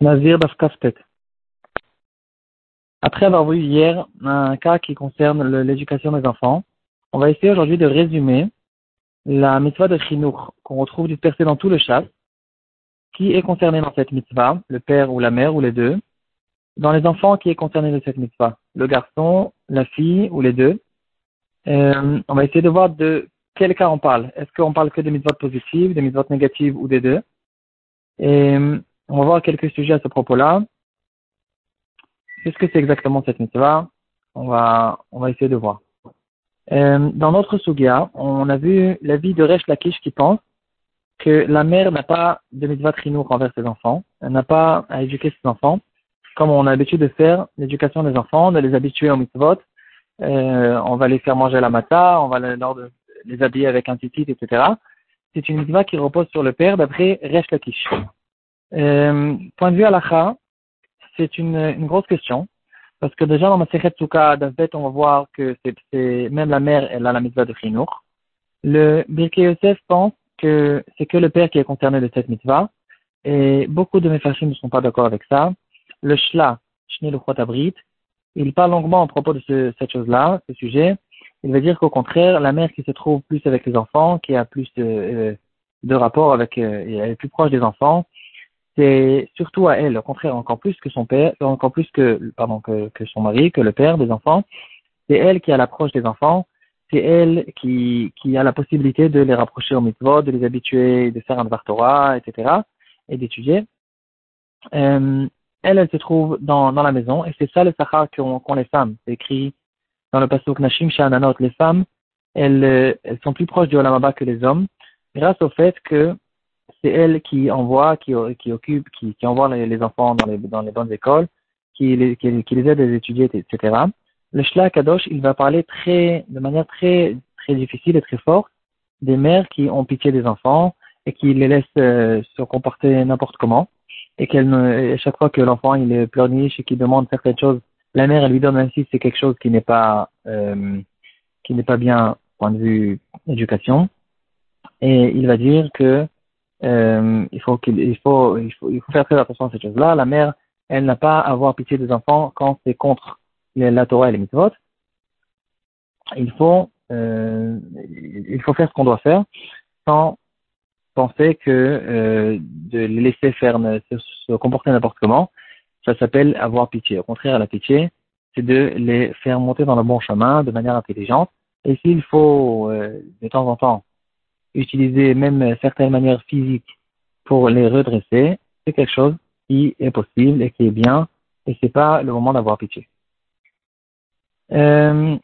Nazir Bafkaftet. Après avoir vu hier un cas qui concerne l'éducation des enfants, on va essayer aujourd'hui de résumer la mitzvah de Chinour qu'on retrouve dispersée dans tout le chat, qui est concerné dans cette mitzvah, le père ou la mère ou les deux, dans les enfants qui est concerné de cette mitzvah, le garçon, la fille ou les deux. Euh, on va essayer de voir de quel cas on parle. Est-ce qu'on parle que des mitzvot positives, des mitzvot négatives ou des deux? Et on va voir quelques sujets à ce propos-là. Qu'est-ce que c'est exactement cette mitzvah? On va, on va essayer de voir. Euh, dans notre sugia, on a vu la vie de Resh Lakish qui pense que la mère n'a pas de mitzvah trinour envers ses enfants, elle n'a pas à éduquer ses enfants, comme on a l'habitude de faire l'éducation des enfants, de les habituer au mitzvot, euh, on va les faire manger la mata, on va les, habiller avec un titit, etc. C'est une mitzvah qui repose sur le père d'après Resh Lakish. Euh, point de vue halakha, c'est une, une, grosse question. Parce que déjà dans ma Sechet Souka fait, on va voir que c'est même la mère, elle a la mitzvah de Chinour. Le Birkei Yosef pense que c'est que le père qui est concerné de cette mitzvah. Et beaucoup de mes fachim ne sont pas d'accord avec ça. Le Shla, Shnei Abrit, il parle longuement à propos de ce, cette chose-là, ce sujet. Il va dire qu'au contraire, la mère qui se trouve plus avec les enfants, qui a plus de, de rapport avec, euh, elle est plus proche des enfants, c'est surtout à elle, au contraire, encore plus que son père, encore plus que, pardon, que, son mari, que le père des enfants. C'est elle qui a l'approche des enfants. C'est elle qui, a la possibilité de les rapprocher au mitzvot, de les habituer, de faire un Torah, etc., et d'étudier. Euh, elle, elle se trouve dans, la maison, et c'est ça le sahara qu'ont les femmes. C'est écrit dans le pasuk Nashim Shananot. Les femmes, elles, elles sont plus proches du Olamaba que les hommes, grâce au fait que c'est elle qui envoie, qui, qui occupe, qui, qui envoie les, enfants dans les, dans les bonnes écoles, qui les, qui, les aide à étudier, etc. Le Shla Kadosh, il va parler très, de manière très, très difficile et très forte des mères qui ont pitié des enfants et qui les laissent euh, se comporter n'importe comment et qu'elle chaque fois que l'enfant il est pleurniche et qu'il demande certaines choses, la mère elle lui donne ainsi c'est quelque chose qui n'est pas euh, qui n'est pas bien point de vue éducation et il va dire que euh, il, faut qu'il, il, faut, il, faut, il faut faire très attention à cette chose-là. La mère, elle n'a pas à avoir pitié des enfants quand c'est contre la Torah et les mitzvot. Il faut, euh, il faut faire ce qu'on doit faire sans penser que euh, de les laisser faire, se, se comporter n'importe comment, ça s'appelle avoir pitié. Au contraire, la pitié, c'est de les faire monter dans le bon chemin de manière intelligente. Et s'il faut euh, de temps en temps utiliser même certaines manières physiques pour les redresser, c'est quelque chose qui est possible et qui est bien, et c'est pas le moment d'avoir pitié. Euh,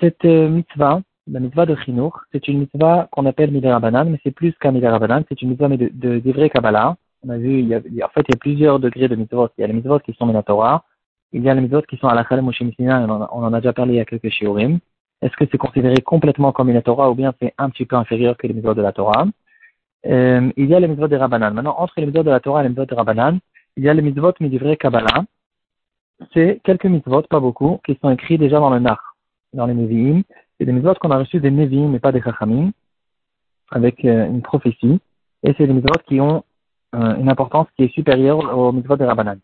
cette mitzvah, la mitzvah de Chinour, c'est une mitzvah qu'on appelle Midera mais c'est plus qu'un Midera c'est une mitzvah de, de, Kabbalah. On a vu, en fait, il y a plusieurs degrés de mitzvot. Il y a les mitzvot qui sont Minatora, il y a les mitzvot qui sont à la on, on en a déjà parlé il y a quelques shiurim. Est-ce que c'est considéré complètement comme une Torah ou bien c'est un petit peu inférieur que les mitzvot de la Torah? Euh, Il y a les mitzvot de Rabbanan. Maintenant, entre les mitzvot de la Torah et les mitzvot de Rabbanan, il y a les mitzvot midivre Kabbalah. C'est quelques mitzvot, pas beaucoup, qui sont écrits déjà dans le Nar, dans les Nevi'im. C'est des mitzvot qu'on a reçus des Nevi'im mais pas des Chachamim, avec euh, une prophétie. Et c'est des mitzvot qui ont euh, une importance qui est supérieure aux mitzvot de Rabbanan.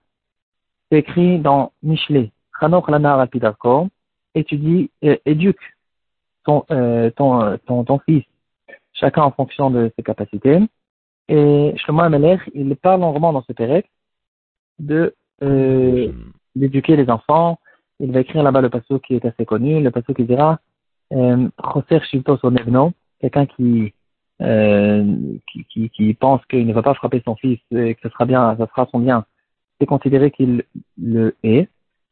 C'est écrit dans Mishle, Chanoch Lanar al étudie, euh, éduque ton, euh, euh, ton, fils, chacun en fonction de ses capacités. Et Shlomo Amelech, il parle longuement dans ce pérec d'éduquer les enfants. Il va écrire là-bas le passage qui est assez connu, le passage qui dira Choser Shilto Sonevno, quelqu'un qui, qui, pense qu'il ne va pas frapper son fils et que ce sera bien, ça sera son bien, c'est considéré qu'il le est.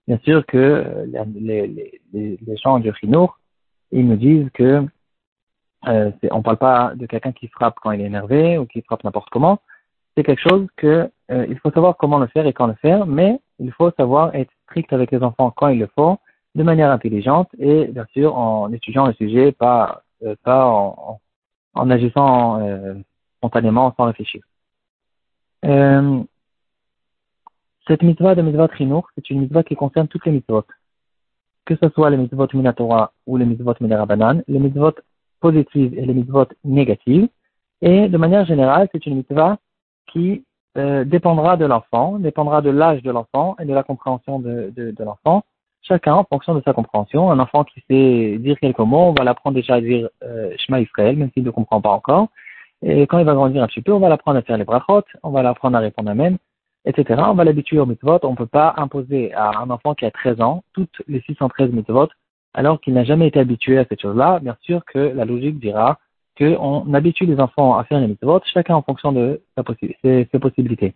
Bien sûr que euh, les, gens du Chinour, ils nous disent que euh, on ne parle pas de quelqu'un qui frappe quand il est énervé ou qui frappe n'importe comment. C'est quelque chose que euh, il faut savoir comment le faire et quand le faire, mais il faut savoir être strict avec les enfants quand il le faut, de manière intelligente et bien sûr en étudiant le sujet, pas euh, pas en, en agissant spontanément sans réfléchir. Cette mitzvah de mitzvah trinour, c'est une mitzvah qui concerne toutes les mitzvot. Que ce soit les mitzvot minatora ou les mitzvot minarabanan, les mitzvot positives et les mitzvot négatives. Et de manière générale, c'est une mitzvah qui euh, dépendra de l'enfant, dépendra de l'âge de l'enfant et de la compréhension de, de, de l'enfant. Chacun en fonction de sa compréhension. Un enfant qui sait dire quelques mots, on va l'apprendre déjà à dire euh, Shema Israël, même s'il ne comprend pas encore. Et quand il va grandir un petit peu, on va l'apprendre à faire les brachot, on va l'apprendre à répondre Amen, etc. On va l'habituer au mitzvot. On ne peut pas imposer à un enfant qui a 13 ans toutes les 613 mitzvot alors qu'il n'a jamais été habitué à cette chose-là. Bien sûr que la logique dira qu'on habitue les enfants à faire les mitzvot, chacun en fonction de ses, possibilités.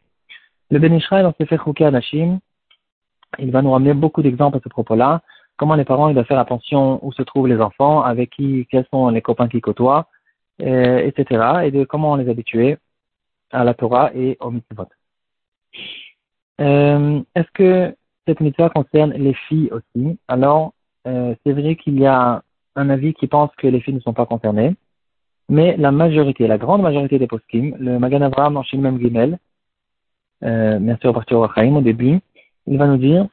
Le Ben Israël, dans ses à Nashim, il va nous ramener beaucoup d'exemples à ce propos-là, comment les parents ils doivent faire attention où se trouvent les enfants, avec qui, quels sont les copains qui côtoient, euh, etc., et de comment les habituer à la Torah et au mitzvot. Euh, Est-ce que cette mitzvah concerne les filles aussi? Alors, euh, c'est vrai qu'il y a un avis qui pense que les filles ne sont pas concernées, mais la majorité, la grande majorité des poskim, le Magan Avraham dans Shilmem Gimel, euh, bien sûr à partir au début, il va nous dire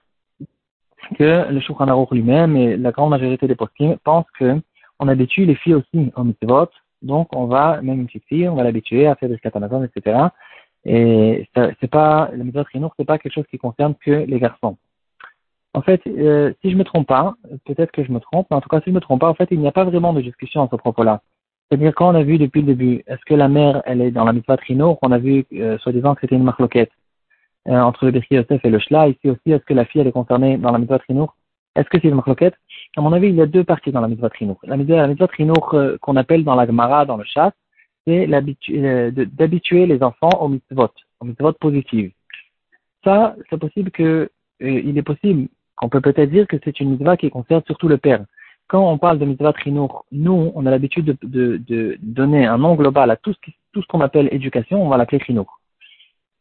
que le Shulchan Aruch lui-même et la grande majorité des poskim pensent que on habitue les filles aussi au mitzvot, donc on va, même une petite fille, on va l'habituer à faire des skatanazon, etc. Et c'est pas, le mitzvot ce c'est pas quelque chose qui concerne que les garçons. En fait, euh, si je me trompe pas, peut-être que je me trompe, mais en tout cas si je me trompe pas, en fait, il n'y a pas vraiment de discussion à ce propos-là. C'est-à-dire quand on a vu depuis le début, est-ce que la mère, elle est dans la mitzvah trino, on a vu, euh, soi-disant, que c'était une marloquette euh, entre le Birki Yosef et le Shla. Ici aussi, est-ce que la fille, elle est concernée dans la mitzvah trino Est-ce que c'est une marloquette À mon avis, il y a deux parties dans la mitzvah trino. La mitzvah, la mitzvah euh, qu'on appelle dans la Gemara, dans le euh, d'habituer les enfants aux mitzvot, aux mitzvot positives. Ça, c'est possible que, il est possible qu'on peut peut-être dire que c'est une mitzvah qui concerne surtout le père quand on parle de mitzvah trinour, nous, on a l'habitude de, donner un nom global à tout ce, qu'on appelle éducation, on va l'appeler trinour.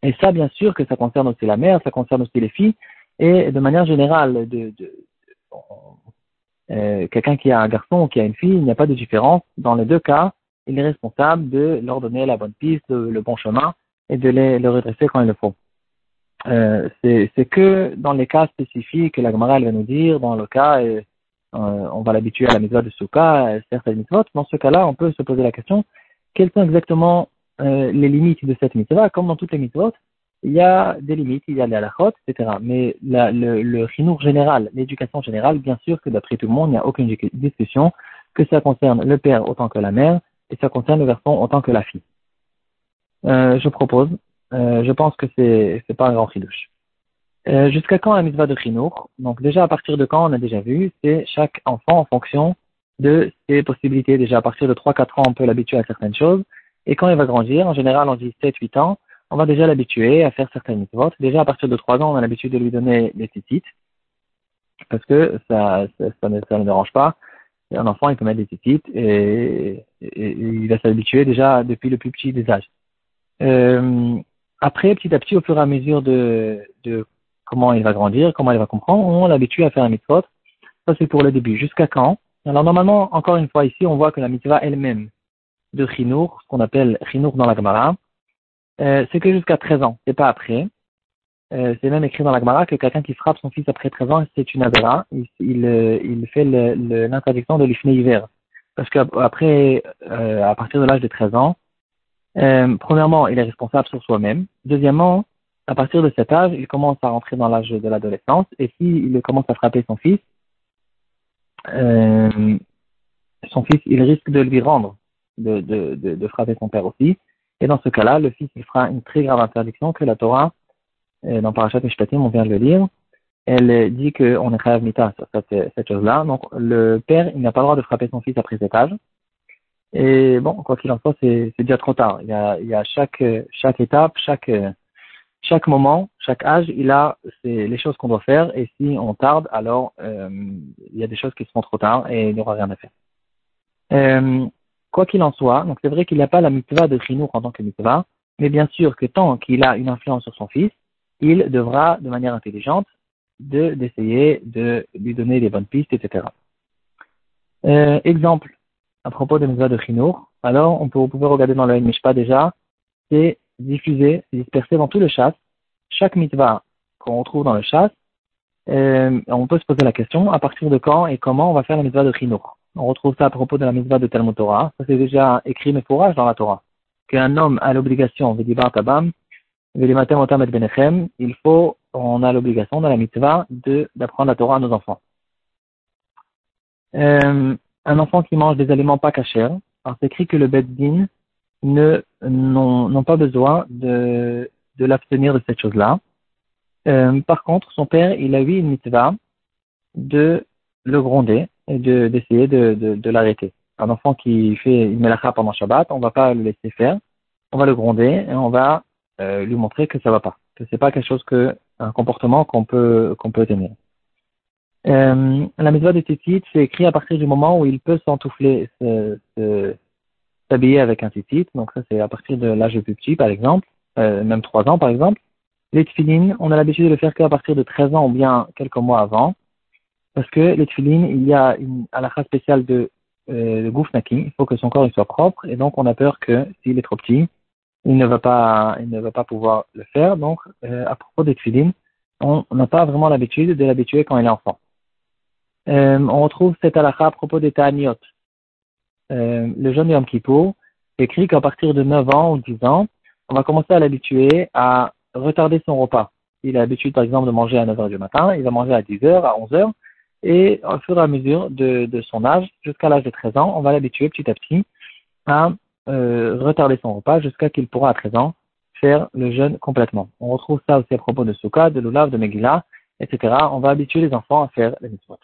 Et ça, bien sûr, que ça concerne aussi la mère, ça concerne aussi les filles, et de manière générale, de euh, quelqu'un qui a un garçon ou qui a une fille, il n'y a pas de différence. Dans les deux cas, il est responsable de leur donner la bonne piste, le bon chemin, et de les, le redresser quand il le faut. Euh, c'est que dans les cas spécifiques que la Gemara va nous dire, dans le cas... Euh, euh, on va l'habituer à la mitzvah de Souka, certaines mitzvot. Dans ce cas-là, on peut se poser la question, quelles sont exactement les limites de cette mitzvah? Comme dans toutes les mitzvot, il y a des limites, il y a les halachot, etc. Mais le, le général, l'éducation générale, bien sûr que d'après tout le monde, il n'y a aucune discussion que ça concerne le père autant que la mère, et ça concerne le garçon autant que la fille. Euh, je propose, je pense que c'est c'est pas un grand chidouche. Euh, jusqu'à quand la mitzvah de chinour? Donc déjà à partir de quand on a déjà vu, c'est chaque enfant en fonction de ses possibilités. Déjà à partir de 3-4 ans, on peut l'habituer à certaines choses. Et quand il va grandir, en général on dit 7-8 ans, on va déjà l'habituer à faire certaines mitzvot. Déjà à partir de 3 ans, on a l'habitude de lui donner des titites. Parce que ça, ça, ne, ça ne dérange pas. Un enfant, il peut mettre des titites et, il va s'habituer déjà depuis le plus petit des âges. Euh, après, petit à petit, au fur et à mesure de, de comment il va grandir, comment il va comprendre, on l'habitue à faire un mitzvot. Ça, c'est pour le début. Jusqu'à quand? Alors, normalement, encore une fois, ici, on voit que la mitzvah elle-même de Chinour, ce qu'on appelle Chinour dans la Gemara, euh, c'est que jusqu'à 13 ans, c'est pas après. Euh, c'est même écrit dans la Gemara que quelqu'un qui frappe son fils après 13 ans, c'est une avera. Il, il, euh, il fait l'interdiction de l'ifné hiver. Parce qu'après, euh, à partir de l'âge de 13 ans, euh, premièrement, il est responsable sur soi-même. Deuxièmement, à partir de cet âge, il commence à rentrer dans l'âge de l'adolescence, et s'il commence à frapper son fils, euh, son fils, il risque de lui rendre de, de, de, frapper son père aussi. Et dans ce cas-là, le fils, il fera une très grave interdiction que la Torah, euh, dans Parashat Mishpatim, on vient de le lire, elle dit qu'on est chayav mita sur cette, cette chose-là. Donc, le père, il n'a pas le droit de frapper son fils après cet âge. Et bon, quoi qu'il en soit, c'est déjà trop tard. Il y a, il y a chaque, chaque étape, chaque, chaque moment, chaque âge, il a les choses qu'on doit faire. Et si on tarde, alors euh, il y a des choses qui se font trop tard et il n'y aura rien à faire. Euh, quoi qu'il en soit, donc c'est vrai qu'il n'y a pas la mitzvah de Chinour en tant que mitzvah, mais bien sûr que tant qu'il a une influence sur son fils, il devra, de manière intelligente, de d'essayer de lui donner des bonnes pistes, etc. Euh, exemple, à propos de mitzvah de Chinour, alors on peut, vous pouvez regarder dans le Mishpa déjà, c'est diffusé, dispersé dans tout le chasse. Chaque mitzvah qu'on retrouve dans le chasse, euh, on peut se poser la question à partir de quand et comment on va faire la mitzvah de Chinour. On retrouve ça à propos de la mitzvah de Talmud Torah. Ça c'est déjà écrit mais fourrage dans la Torah. Qu'un homme a l'obligation, Vedibar Tabam, il faut, on a l'obligation dans la mitzvah de, d'apprendre la Torah à nos enfants. Euh, un enfant qui mange des aliments pas cachers, alors c'est écrit que le Beddin ne, n'ont, pas besoin de, de l'abstenir de cette chose-là. Euh, par contre, son père, il a eu une mitzvah de le gronder et de, d'essayer de, de, de l'arrêter. Un enfant qui fait une melacha pendant Shabbat, on va pas le laisser faire, on va le gronder et on va euh, lui montrer que ça va pas, que c'est pas quelque chose que un comportement qu'on peut qu'on peut tenir. Euh, la mitzvah de titit, c'est écrit à partir du moment où il peut s'entoufler, s'habiller avec un titit. Donc ça, c'est à partir de l'âge plus petit, par exemple, euh, même 3 ans, par exemple. Les tfilines, on a l'habitude de le faire qu'à partir de 13 ans ou bien quelques mois avant. Parce que les tfilines, il y a une halakha spéciale de, euh, de goufnaki. Il faut que son corps il soit propre. Et donc, on a peur que s'il est trop petit, il ne va pas, il ne va pas pouvoir le faire. Donc, euh, à propos des tfilines, on n'a pas vraiment l'habitude de l'habituer quand il est enfant. Euh, on retrouve cette halakha à propos des ta'aniot. Euh, le jeune Yom Kippour écrit qu'à partir de 9 ans ou 10 ans, on va commencer à l'habituer à retarder son repas. Il a l'habitude, par exemple, de manger à 9 heures du matin, il va manger à 10 heures, à 11 heures, et au fur et à mesure de, de son âge, jusqu'à l'âge de 13 ans, on va l'habituer petit à petit à euh, retarder son repas jusqu'à qu'il pourra à 13 ans faire le jeûne complètement. On retrouve ça aussi à propos de Souka, de Lulav, de Megillah, etc. On va habituer les enfants à faire les mitzvot.